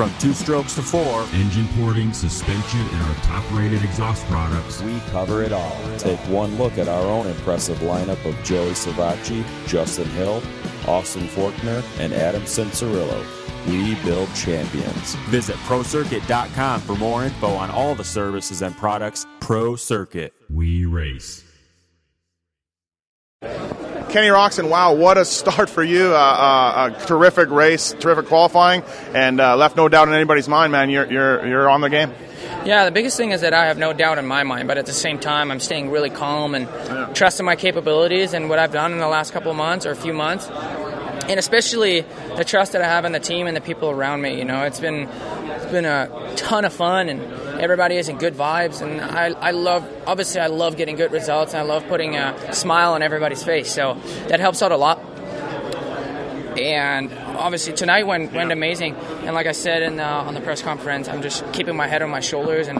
From two strokes to four, engine porting, suspension, and our top rated exhaust products. We cover it all. Take one look at our own impressive lineup of Joey Savatgy, Justin Hill, Austin Forkner, and Adam Cianciarulo. We build champions. Visit ProCircuit.com for more info on all the services and products Pro Circuit. We race. Kenny Roczen, wow, what a start for you! Uh, uh, a terrific race, terrific qualifying, and uh, left no doubt in anybody's mind, man. You're you're you're on the game. Yeah, the biggest thing is that I have no doubt in my mind, but at the same time, I'm staying really calm and yeah. trusting my capabilities and what I've done in the last couple of months or a few months, and especially the trust that I have in the team and the people around me. You know, it's been it's been a ton of fun and everybody is in good vibes, and I, I love obviously I love getting good results, and I love putting a smile on everybody's face. So that helps out a lot. And obviously tonight went went amazing. And like I said in the, on the press conference, I'm just keeping my head on my shoulders and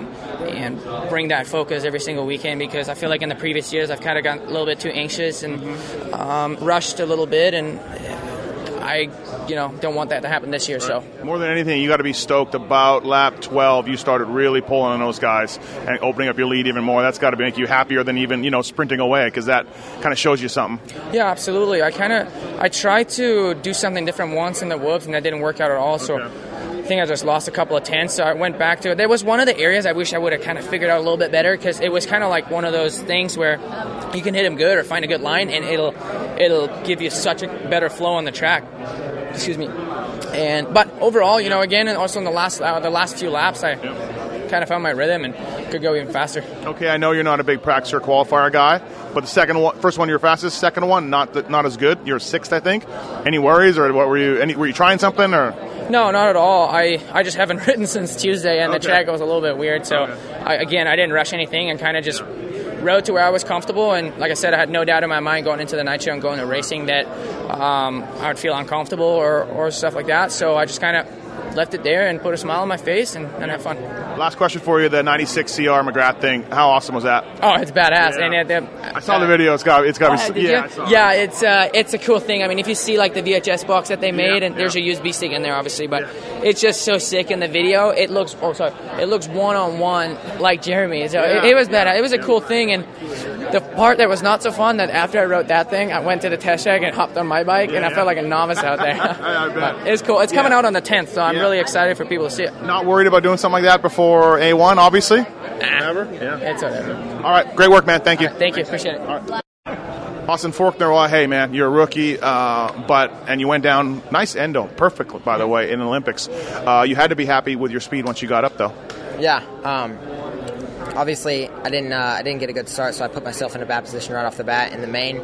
and bring that focus every single weekend because I feel like in the previous years I've kind of gotten a little bit too anxious and um, rushed a little bit and I, you know, don't want that to happen this year. Right. So more than anything, you got to be stoked about lap 12. You started really pulling on those guys and opening up your lead even more. That's got to make you happier than even you know sprinting away because that kind of shows you something. Yeah, absolutely. I kind of I tried to do something different once in the whoops and that didn't work out at all. So. Okay. I think I just lost a couple of tenths, so I went back to it. There was one of the areas I wish I would have kind of figured out a little bit better because it was kind of like one of those things where you can hit them good or find a good line, and it'll it'll give you such a better flow on the track. Excuse me. And but overall, you know, again, and also in the last uh, the last few laps, I kind of found my rhythm and could go even faster. Okay, I know you're not a big practice or qualifier guy, but the second one, first one you're fastest, second one not the, not as good. You're sixth, I think. Any worries or what were you? Any, were you trying something or? No, not at all. I, I just haven't ridden since Tuesday, and okay. the track was a little bit weird. So, okay. I, again, I didn't rush anything and kind of just rode to where I was comfortable. And like I said, I had no doubt in my mind going into the night show and going to racing that um, I would feel uncomfortable or, or stuff like that. So I just kind of left it there and put a smile on my face and, and have fun. Last question for you: the '96 CR McGrath thing. How awesome was that? Oh, it's badass. Yeah. And uh, I saw the video. It's got it's got. Uh, yeah, yeah. It's uh, it's a cool thing. I mean, if you see like the VHS box that they made, yeah, and there's a USB stick in there, obviously, but it's just so sick in the video. It looks oh sorry, it looks one on one like Jeremy. So it, it, was badass. It was a cool thing, and the part that was not so fun that after I wrote that thing, I went to the test track and hopped on my bike, and I felt like a novice out there. it's cool. It's coming out on the 10th, so I'm really excited for people to see it. Not worried about doing something like that before A1, obviously? Nah. Never? Yeah. It's whatever. All right. Great work, man. Thank you. Right, thank you. Appreciate it. All right. Austin Forkner, well, hey man, you're a rookie, uh, but and you went down nice endo, perfect by the way, in the Olympics. Uh, you had to be happy with your speed once you got up, though. Yeah, um, obviously I didn't uh, I didn't get a good start, so I put myself in a bad position right off the bat in the main.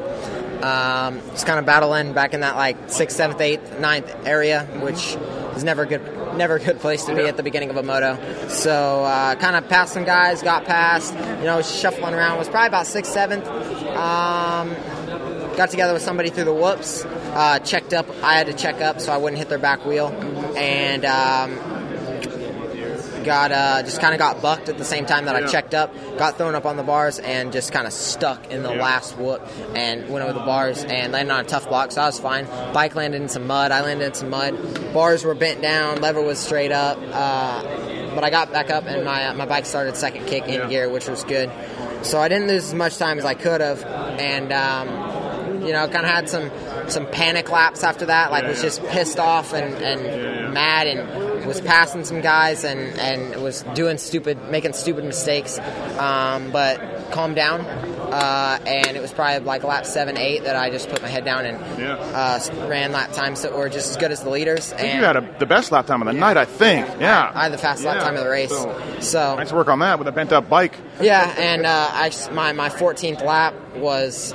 Um, just kind of battling back in that like sixth, seventh, eighth, ninth area, which is never a good never a good place to be at the beginning of a moto. So uh, kind of passed some guys, got past, you know, shuffling around. Was probably about sixth, seventh. Um, got together with somebody through the whoops. Uh, checked up. I had to check up so I wouldn't hit their back wheel, and um, got uh, just kind of got bucked at the same time that yeah. I checked up, got thrown up on the bars, and just kind of stuck in the yeah. last whoop and went over the bars and landed on a tough block, so I was fine. Bike landed in some mud. I landed in some mud. Bars were bent down. Lever was straight up. Uh, but I got back up and my my bike started second kick in yeah. gear, which was good. So I didn't lose as much time as I could have, and um, you know, kind of had some some panic laps after that. Like was just pissed off and, and mad and was passing some guys and, and was doing stupid, making stupid mistakes. Um, but calmed down. Uh, and it was probably like lap seven, eight that I just put my head down and yeah. uh, ran lap times that were just as good as the leaders. and you had a, the best lap time of the yeah. night, I think. Yeah, I, I had the fastest yeah. lap time of the race. So, so, nice work on that with a bent up bike. Yeah, and uh, I my my 14th lap was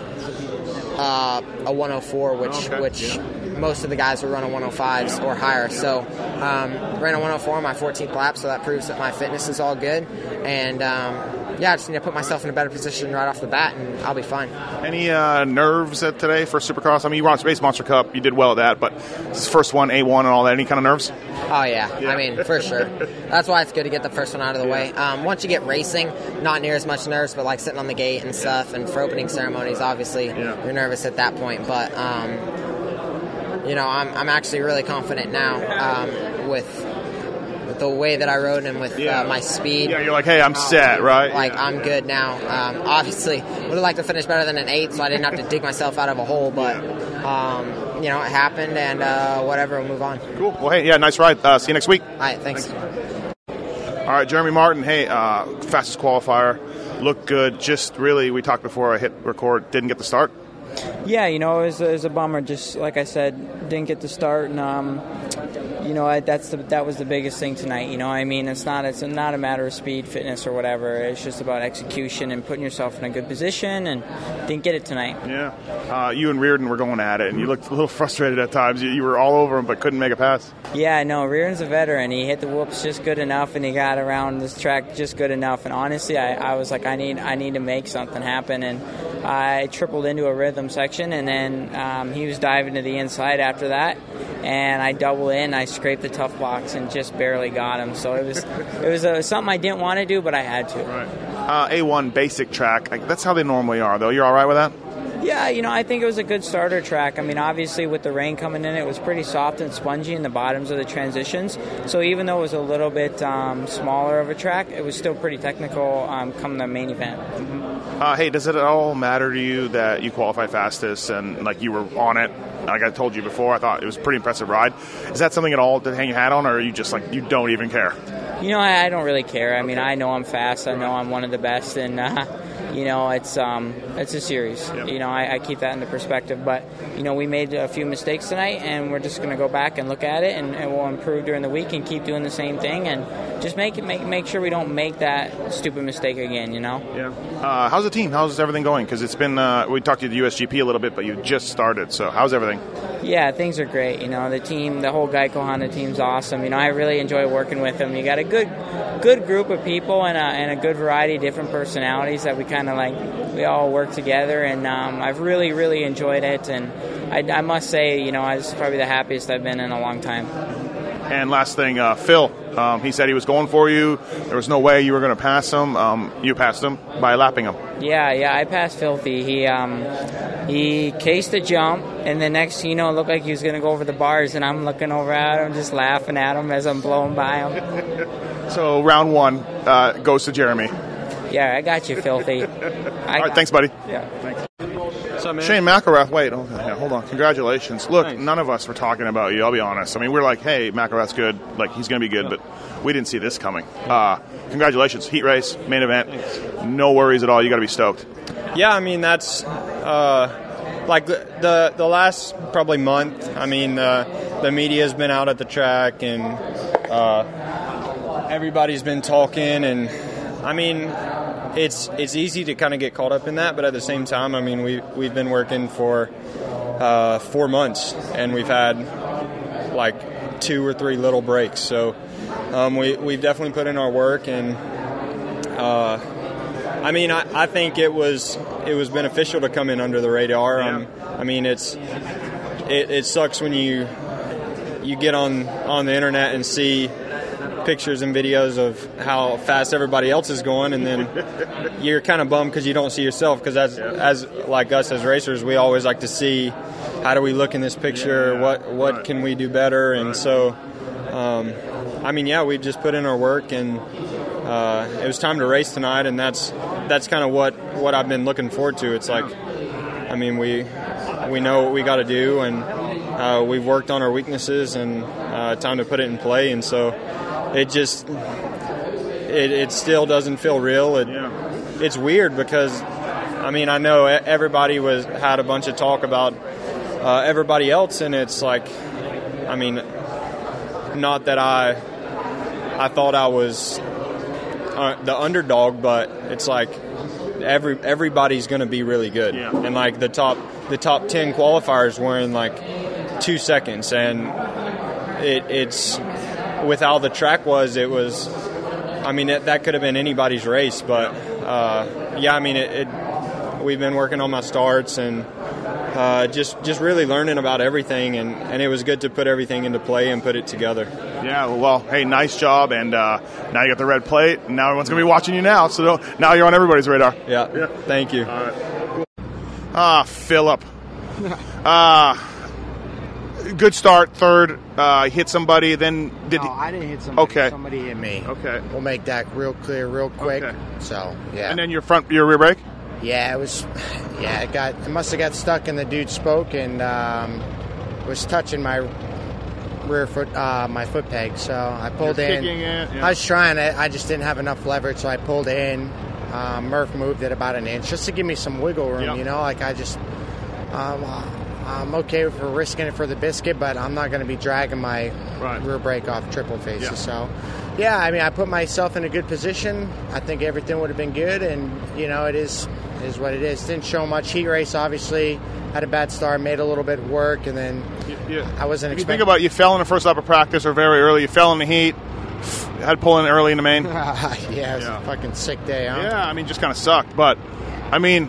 uh, a 104, which okay. which most of the guys were running 105s or higher. So um, ran a 104 on my 14th lap, so that proves that my fitness is all good. And um, yeah, I just need to put myself in a better position right off the bat, and I'll be fine. Any uh, nerves at today for Supercross? I mean, you were on Space Monster Cup, you did well at that, but this first one, A1 and all that, any kind of nerves? Oh yeah. yeah. I mean for sure. That's why it's good to get the first one out of the yeah. way. Um, once you get racing, not near as much nerves, but like sitting on the gate and stuff, and for opening ceremonies, obviously yeah. you're nervous at that point. But um, you know, I'm, I'm actually really confident now um, with the way that I rode and with yeah. uh, my speed. Yeah, you're like, hey, I'm um, set, right? Like, yeah. I'm good now. Um, obviously, would have liked to finish better than an eight, so I didn't have to dig myself out of a hole, but. Um, you know, it happened, and uh, whatever, we'll move on. Cool. Well, hey, yeah, nice ride. Uh, see you next week. All right, thanks. All right, Jeremy Martin. Hey, uh, fastest qualifier, looked good. Just really, we talked before I hit record, didn't get the start. Yeah, you know, it was, it was a bummer. Just like I said, didn't get the start, and um, you know, I, that's the, that was the biggest thing tonight. You know, I mean, it's not it's not a matter of speed, fitness, or whatever. It's just about execution and putting yourself in a good position. And didn't get it tonight. Yeah, uh, you and Reardon were going at it, and you looked a little frustrated at times. You, you were all over him, but couldn't make a pass. Yeah, no, Reardon's a veteran. He hit the whoops just good enough, and he got around this track just good enough. And honestly, I, I was like, I need I need to make something happen, and I tripled into a rhythm section, and then um, he was diving to the inside after that, and I double in. I scraped the tough blocks and just barely got him. So it was it was uh, something I didn't want to do, but I had to. Right. Uh, A1 basic track. That's how they normally are, though. You're all right with that? Yeah, you know, I think it was a good starter track. I mean, obviously with the rain coming in, it was pretty soft and spongy in the bottoms of the transitions. So even though it was a little bit um, smaller of a track, it was still pretty technical um, come the main event. Mm-hmm. Uh, hey, does it at all matter to you that you qualified fastest and like you were on it? Like I told you before, I thought it was a pretty impressive ride. Is that something at all to hang your hat on, or are you just like you don't even care? You know, I, I don't really care. I mean, I know I'm fast. I know I'm one of the best, and. Uh, you know, it's um, it's a series. Yep. You know, I, I, keep that into perspective. But you know, we made a few mistakes tonight, and we're just going to go back and look at it, and, and, we'll improve during the week and keep doing the same thing, and just make it make make sure we don't make that stupid mistake again. You know. Yeah. Uh, how's the team? How's everything going? Because it's been uh, we talked to the USGP a little bit, but you just started. So how's everything? Yeah, things are great. You know, the team, the whole Geico Honda team's awesome. You know, I really enjoy working with them. You got a good, good group of people and a, and a good variety of different personalities that we kind of like. We all work together, and um, I've really, really enjoyed it. And I, I must say, you know, I was probably the happiest I've been in a long time. And last thing, uh, Phil, um, he said he was going for you. There was no way you were going to pass him. Um, you passed him by lapping him. Yeah, yeah, I passed Filthy. He um, he cased a jump, and the next you know, it looked like he was going to go over the bars, and I'm looking over at him, just laughing at him as I'm blowing by him. so round one uh, goes to Jeremy. Yeah, I got you, Filthy. All right, thanks, buddy. Yeah, thanks up, man? Shane McElrath. Wait, okay, yeah, hold on. Congratulations. Look, Thanks. none of us were talking about you. I'll be honest. I mean, we're like, hey, McElrath's good. Like, he's going to be good, yeah. but we didn't see this coming. Uh, congratulations. Heat race, main event. Thanks. No worries at all. You got to be stoked. Yeah, I mean, that's. Uh, like the the last probably month, I mean, uh, the media's been out at the track and uh, everybody's been talking, and I mean, it's it's easy to kind of get caught up in that, but at the same time, I mean, we we've been working for uh, four months, and we've had like two or three little breaks. So um, we we've definitely put in our work, and uh, I mean, I, I think it was it was beneficial to come in under the radar. Yeah. Um, I mean, it's it, it sucks when you you get on on the internet and see pictures and videos of how fast everybody else is going, and then you're kind of bummed because you don't see yourself. Because as as like us as racers, we always like to see how do we look in this picture, what what can we do better, and so. Um, I mean, yeah, we just put in our work, and uh, it was time to race tonight, and that's that's kind of what what I've been looking forward to. It's like, I mean, we we know what we got to do, and uh, we've worked on our weaknesses, and uh, time to put it in play. And so, it just it, it still doesn't feel real. It, yeah. It's weird because I mean I know everybody was had a bunch of talk about uh, everybody else, and it's like I mean not that I I thought I was uh, the underdog, but it's like every everybody's going to be really good, yeah. and like the top the top ten qualifiers were in like two seconds, and it, it's with how the track was, it was. I mean, it, that could have been anybody's race, but uh, yeah, I mean, it, it, we've been working on my starts and uh, just just really learning about everything, and, and it was good to put everything into play and put it together. Yeah, well, hey, nice job, and uh, now you got the red plate, and now everyone's gonna be watching you now, so now you're on everybody's radar. Yeah, Yeah. thank you. Ah, Philip. Ah, good start, third. Uh, hit somebody, then did. No, I didn't hit somebody. Okay. Somebody hit me. Okay. We'll make that real clear, real quick. Okay. So yeah. And then your front, your rear brake. yeah, it was. Yeah, it got. It must have got stuck in the dude's spoke and um, was touching my rear foot, uh, my foot peg. So I pulled You're in. it, yeah. I was trying it. I just didn't have enough leverage, so I pulled in. Um, Murph moved it about an inch just to give me some wiggle room. Yep. You know, like I just. Um, I'm okay for risking it for the biscuit, but I'm not going to be dragging my Right. rear brake off triple faces. Yeah. So, yeah, I mean, I put myself in a good position. I think everything would have been good, and you know, it is is what it is. Didn't show much heat race. Obviously, had a bad start, made a little bit work, and then Yeah. I wasn't If you think about, it, you fell in the first lap of practice or very early. You fell in the heat. Had to pull in early in the main. yeah, it was Yeah. a fucking sick day, huh? Yeah, I mean, just kind of sucked. But, I mean,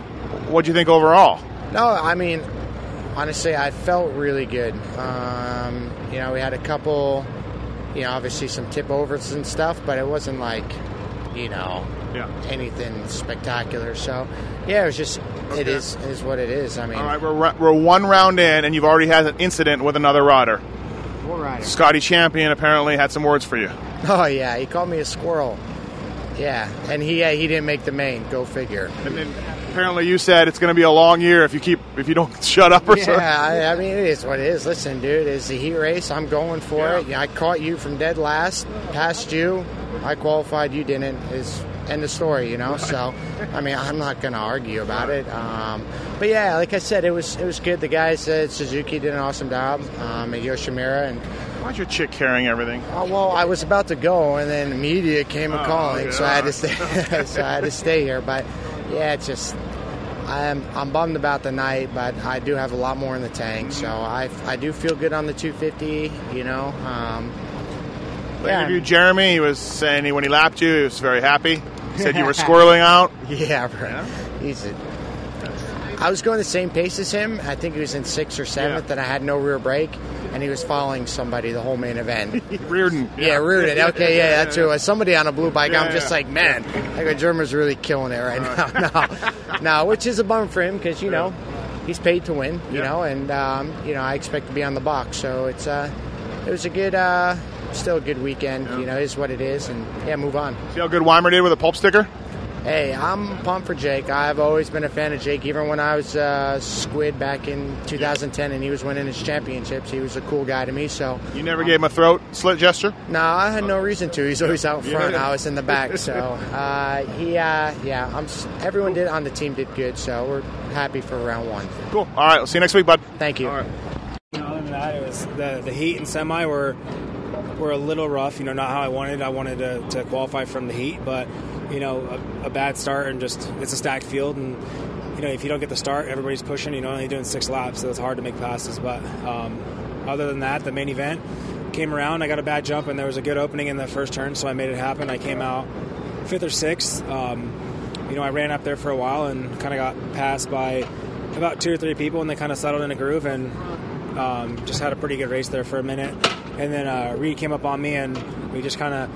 what do you think overall? No, I mean, honestly, I felt really good. Um, you know, we had a couple, you know, obviously some tip overs and stuff, but it wasn't like, you know, Yeah. anything spectacular. So, yeah, it was just, it is is what it is. I mean, All right, we're, we're one round in, and you've already had an incident with another rider. we'll ride it. Scotty Champion apparently had some words for you. Oh yeah, he called me a squirrel. Yeah, and he uh, he didn't make the main. Go figure. And then apparently you said it's going to be a long year if you keep if you don't shut up or something. Yeah, I, I mean it is what it is. Listen, dude, it's a heat race. I'm going for Yeah. it. Yeah, I caught you from dead last, passed you. I qualified, you didn't. Is end of story, you know. So, I mean, I'm not going to argue about it. Um, but yeah, like I said, it was it was good. The guys at Suzuki did an awesome job um, at Yoshimura, and Why's your chick carrying everything? uh, well, I was about to go, and then media came a Oh, calling, so I had to stay. so I had to stay here. But yeah, it's just I'm I'm bummed about the night, but I do have a lot more in the tank, so I I do feel good on the 250. You know, um, yeah, interviewed Jeremy. He was saying he, when he lapped you, he was very happy. He said you were squirreling out. yeah, right. He's a, I was going the same pace as him. I think he was in sixth or seventh, Yeah. and I had no rear brake, and he was following somebody the whole main event. Reardon. Yeah, Rooted. Okay, yeah, that's who. Somebody on a blue bike. Yeah, I'm just yeah. like, man, like a German's really killing it right now. no, no, which is a bummer for him because you know he's paid to win. You Yeah. know, and um, you know I expect to be on the box. So it's uh, it was a good, uh, still a good weekend. You know, is what it is, and yeah, move on. See how good Weimer did with a pulp sticker? Hey, I'm pumped for Jake. I've always been a fan of Jake, even when I was uh, Squid back in 2010 and he was winning his championships. He was a cool guy to me. So You never gave him a throat slit gesture. no, I had no reason to. He's always out front. Yeah. I was in the back. So uh, he, uh, yeah, I'm. s- Everyone did on the team did good. So we're happy for round one. Cool. All right. We'll see you next week, bud. Thank you. All right. Other than that, it was the the heat and semi were were a little rough. You know, not how I wanted. I wanted to, to qualify from the heat, but you know, a, a bad start and just it's a stacked field, and you know, if you don't get the start, everybody's pushing. You know, only doing six laps, so it's hard to make passes. But um, other than that, the main event came around. I got a bad jump, and there was a good opening in the first turn, so I made it happen. I came out fifth or sixth. Um, you know, I ran up there for a while and kind of got passed by about two or three people, and they kind of settled in a groove and um, just had a pretty good race there for a minute. And then uh, Reed came up on me, and we just kind of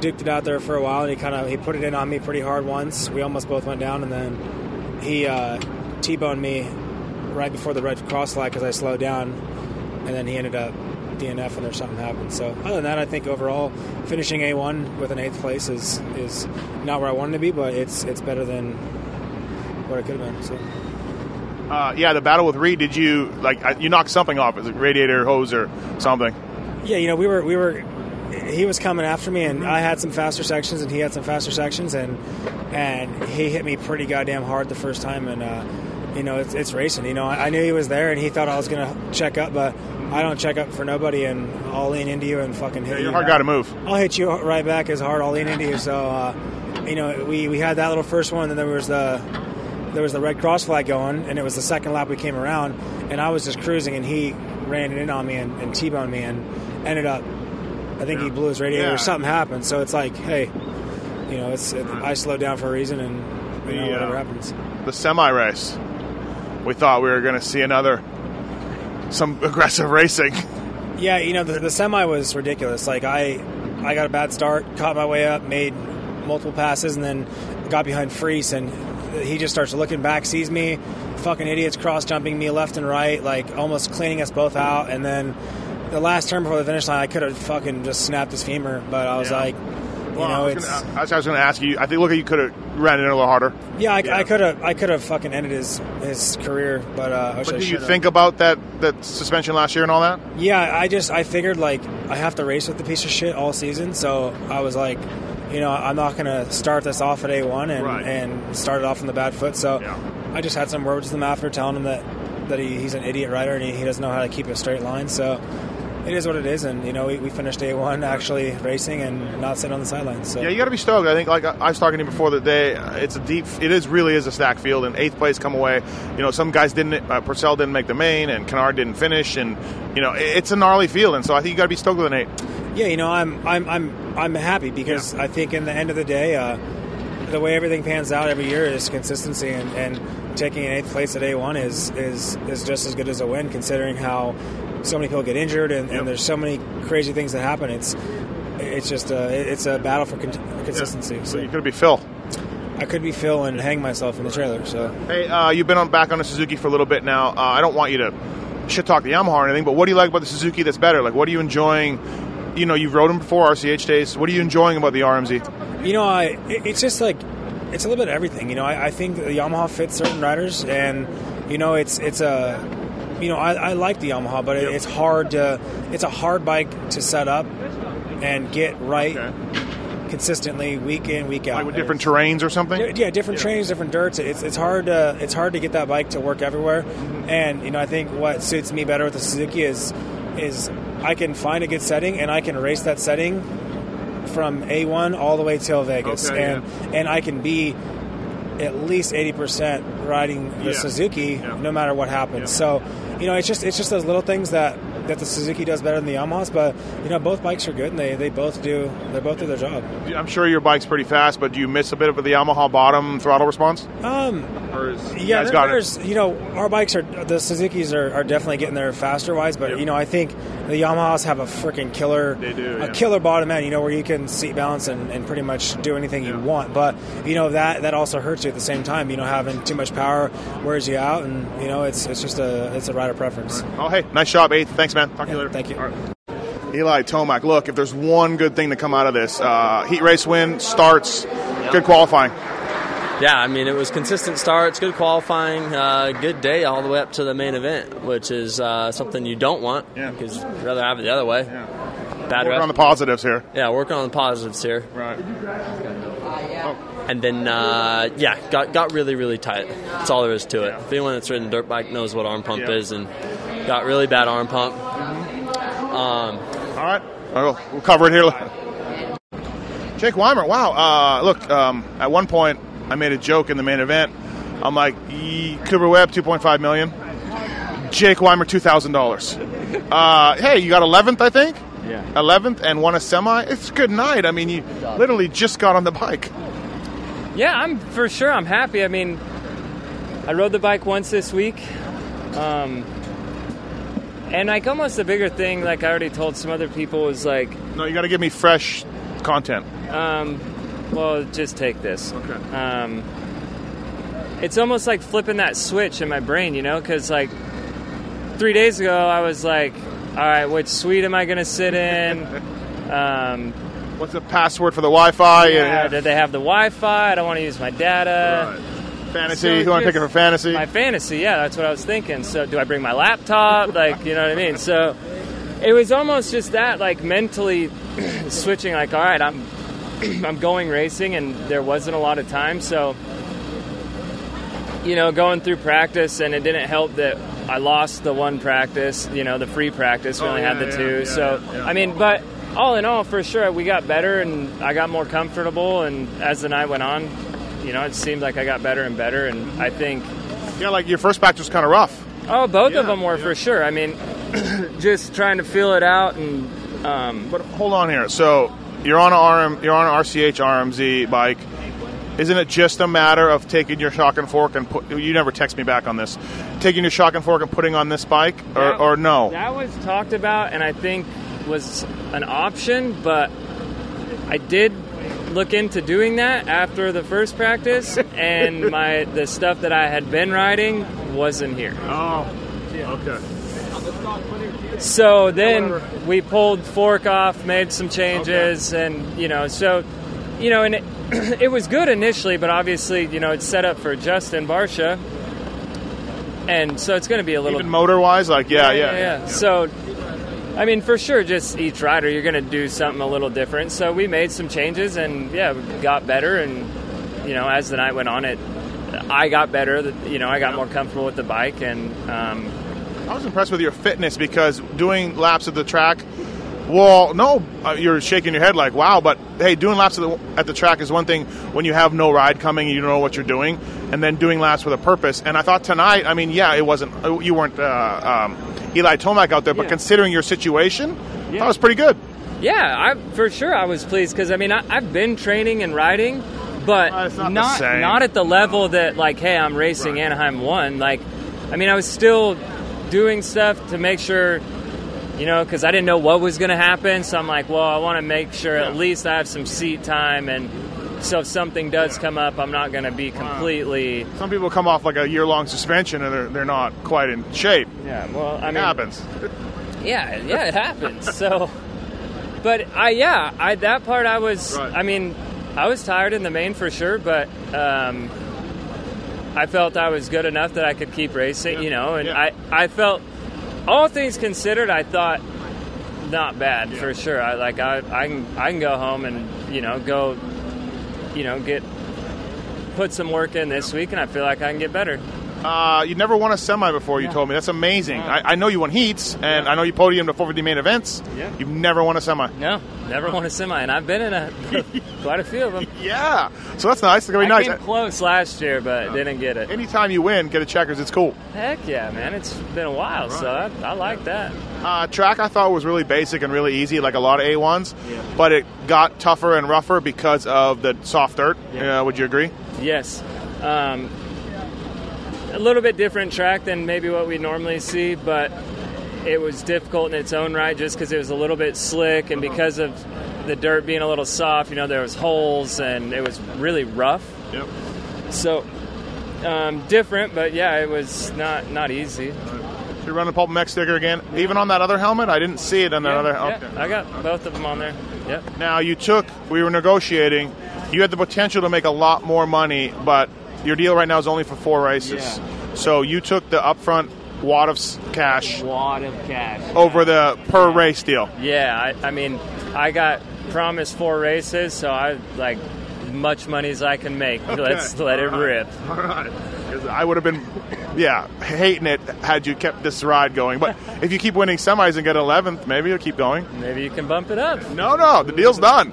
duked it out there for a while. And he kind of he put it in on me pretty hard once. We almost both went down, and then he uh, t-boned me right before the red cross light because I slowed down, and then he ended up DNF and there something happened. So other than that, I think overall finishing A1 with an eighth place is is not where I wanted to be, but it's it's better than what it could have been. So. Uh, yeah, the battle with Reed. Did you like you knocked something off? Is it radiator hose or something? Yeah, you know, we were we were he was coming after me and I had some faster sections and he had some faster sections and and he hit me pretty goddamn hard the first time and uh, you know, it's, it's racing. You know, I, I knew he was there and he thought I was going to check up, but I don't check up for nobody and I'll lean into you and fucking hit Yeah, you. hard back. guy to move. I'll hit you right back as hard. I'll lean into you. So, uh, you know, we, we had that little first one, and then there was the there was the red cross flag going, and it was the second lap we came around, and I was just cruising, and he ran it in on me and, and t-boned me, and ended up. I think he blew his radiator Yeah. or something happened. So it's like, hey, you know, it's it, I slowed down for a reason, and you know, The, whatever uh, happens. The semi race. We thought we were going to see another some aggressive racing. Yeah, you know the, the semi was ridiculous. Like I, I got a bad start, caught my way up, made multiple passes, and then got behind Friese, and he just starts looking back, sees me, fucking idiots cross jumping me left and right, like almost cleaning us both out, and then the last turn before the finish line, I could have fucking just snapped his femur, but I was Yeah. like, you Well, know, I was it's gonna- I was going to ask you. I think look, you could have ran it in a little harder. yeah, I, could have, I could have fucking ended his his career, but uh, But I do you think about that that suspension last year and all that? Yeah, I just I figured like I have to race with the piece of shit all season, so I was like, you know, I'm not gonna start this off at A1 and Right. and start it off on the bad foot. So I just had some words with him after telling him that that he, he's an idiot rider and he, he doesn't know how to keep a straight line. So it is what it is, and you know we, we finished A1 actually racing and not sitting on the sidelines. So Yeah, you got to be stoked. I think, like I was talking to you before the day, it's a deep. It is really is a stacked field, and eighth place come away. You know, some guys didn't. Uh, Pourcel didn't make the main, and Kennard didn't finish, and you know, it- it's a gnarly field, and so I think you got to be stoked with an eight. Yeah, you know, I'm I'm I'm I'm happy because I think in the end of the day, uh, the way everything pans out every year is consistency, and, and taking an eighth place at A1 is is is just as good as a win, considering how so many people get injured and, and there's so many crazy things that happen. It's it's just a it's a battle for con- consistency. So you could be Phil. I could be Phil and hang myself in the trailer. So Hey, uh, you've been on back on the Suzuki for a little bit now. Uh, I don't want you to shit talk the Yamaha or anything, but what do you like about the Suzuki that's better? Like, what are you enjoying? You know, you've rode them before RCH days. What are you enjoying about the RMZ? You know, I it's just like it's a little bit of everything. You know, I, I think the Yamaha fits certain riders, and you know, it's it's a you know I, I like the Yamaha, but it, it's hard to it's a hard bike to set up and get right consistently week in week out. Like with different terrains or something? Yeah, yeah, different trains, different dirts. It's it's hard to it's hard to get that bike to work everywhere. Mm-hmm. And you know, I think what suits me better with the Suzuki is is I can find a good setting and I can race that setting from A1 all the way till Vegas, Okay, and and I can be at least eighty percent riding the Yeah. Suzuki no matter what happens. So you know, it's just it's just those little things that. That the Suzuki does better than the Yamahas, but you know both bikes are good and they, they both do they both do their job. I'm sure your bike's pretty fast, but do you miss a bit of the Yamaha bottom throttle response? Um, Or is, you yeah, guys there- got it? you know our bikes are the Suzuki's are, are definitely getting there faster wise, but you know I think the Yamahas have a freaking killer They do, a yeah. killer bottom end, you know where you can seat balance and, and pretty much do anything you want, but you know that that also hurts you at the same time. You know having too much power wears you out, and you know it's it's just a it's a rider preference. Oh, hey, nice job, eighth. Thanks, man. Talk to you later. Thank you. Eli Tomac, look, if there's one good thing to come out of this, uh, heat race win, starts, good qualifying. Yeah, I mean, it was consistent starts, good qualifying, uh, good day all the way up to the main event, which is uh, something you don't want because you'd rather have it the other way. Bad Working rest- on the positives here. Yeah, working on the positives here. Right. And then, uh, yeah, got got really, really tight. That's all there is to it. If anyone that's ridden dirt bike knows what arm pump Yeah. is, and got really bad arm pump. Um, all right, we'll, we'll cover it here. Jake Weimer, wow. Uh, look, um, at one point, I made a joke in the main event. I'm like, "Ee, Cooper Webb, 2.5 million. Jake Weimer, $2,000. Uh, hey, you got 11th, I think? Yeah. 11th and won a semi. It's a good night. I mean, you literally just got on the bike. Yeah, I'm for sure. I'm happy. I mean, I rode the bike once this week, um, and like almost the bigger thing, like I already told some other people, was like, No, you got to give me fresh content. um, well, just take this. Okay. Um, it's almost like flipping that switch in my brain, you know, because like three days ago I was like, all right, which suite am I going to sit in? Um, What's the password for the Wi-Fi? Yeah, did they have the Wi-Fi? I don't want to use my data. Fantasy, who wanna pick it for fantasy? My fantasy, yeah, that's what I was thinking. So, do I bring my laptop? Like, you know what I mean? So, it was almost just that, like mentally switching. Like, all right, I'm, I'm going racing, and there wasn't a lot of time, so you know, going through practice, and it didn't help that I lost the one practice, you know, the free practice. We Oh, only yeah, had the yeah, two. yeah, so. I mean, but all in all, for sure, we got better and I got more comfortable. And as the night went on, you know, it seemed like I got better and better. And I think. Yeah, like your first practice was kind of rough. Oh, both of them were for sure. I mean, just trying to feel it out and. Um, but hold on here. So you're on a RM, you're on an RCH RMZ bike. isn't it just a matter of taking your shock and fork and put? You never text me back on this. Taking your shock and fork and putting on this bike, or, That- or no? That was talked about, and I think was an option, but I did look into doing that after the first practice, and my the stuff that I had been riding wasn't here. Oh, okay. So then we pulled fork off, made some changes, and you know, so you know, and it, it was good initially, but obviously, you know, it's set up for Justin Barcia, and so it's going to be a little Even motor wise, like yeah, yeah, yeah. So, I mean, for sure, just each rider, you're going to do something a little different. So we made some changes, and yeah, got better. And you know, as the night went on, it I got better. You know, I got more comfortable with the bike, and um, I was impressed with your fitness because doing laps at the track. Well, no, uh, you're shaking your head like wow, but hey, doing laps at the, at the track is one thing when you have no ride coming and you don't know what you're doing, and then doing laps with a purpose. And I thought tonight, I mean, yeah, it wasn't uh, you weren't uh, um, Eli Tomac out there, but considering your situation, thought it was pretty good. yeah, I for sure I was pleased because I mean I, I've been training and riding, but not not not at the level that like, hey, I'm racing Anaheim one. Like, I mean, I was still doing stuff to make sure, you know, because I didn't know what was going to happen. So I'm like, well, I want to make sure at least I have some seat time, and so if something does come up, I'm not going to be completely. Some people come off like a year long suspension and they're they're not quite in shape. Yeah, well, I it mean, happens. Yeah, yeah, it happens. So, but I, yeah, I that part I was. I mean, I was tired in the main for sure, but um, I felt I was good enough that I could keep racing. You know, and I, I felt, all things considered, I thought not bad for sure. I like I, I can I can go home and you know go, you know get put some work in this week, and I feel like I can get better. Uh, you never won a semi before. You told me that's amazing. I, I know you won heats, and I know you podiumed at 450 main events. Yeah. You've never won a semi. No, never won a semi, and I've been in a quite a few of them. Yeah, so that's nice. It's gonna be I nice. came close last year, but didn't get it. Anytime you win, get a checkers. It's cool. Heck yeah, man! It's been a while, so I, I like that. Uh, track I thought was really basic and really easy, like a lot of A1s, but it got tougher and rougher because of the soft dirt. Uh, would you agree? Yes, um, a little bit different track than maybe what we normally see, but it was difficult in its own right just because it was a little bit slick and because of the dirt being a little soft. You know, there was holes and it was really rough. Yep. So um, different, but yeah, it was not not easy. You're running PulpMX sticker again, even on that other helmet. I didn't see it on that Yeah, other. yeah, Okay. I got both of them on there. Yep. Now you took. We were negotiating. You had the potential to make a lot more money, but your deal right now is only for four races. So you took the upfront wad of cash Wad of cash. over the per race deal. Yeah, I, I mean, I got promised four races, so I like much money as I can make. Let's let it All right. rip. All right. I would have been, yeah, hating it had you kept this ride going. But if you keep winning semis and get 11th, maybe you'll keep going. Maybe you can bump it up. No, no, the deal's done.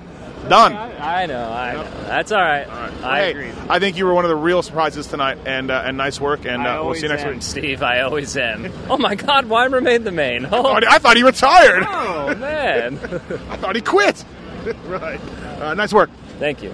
Done. I know, I know. That's all right. I Hey, agree. I think you were one of the real surprises tonight, and uh, and nice work. And uh, we'll see you next am, week. Steve. I always am. Oh my God, Weimer made the main. Oh, Oh, I thought he retired. oh man. I thought he quit. right. Uh, nice work. Thank you.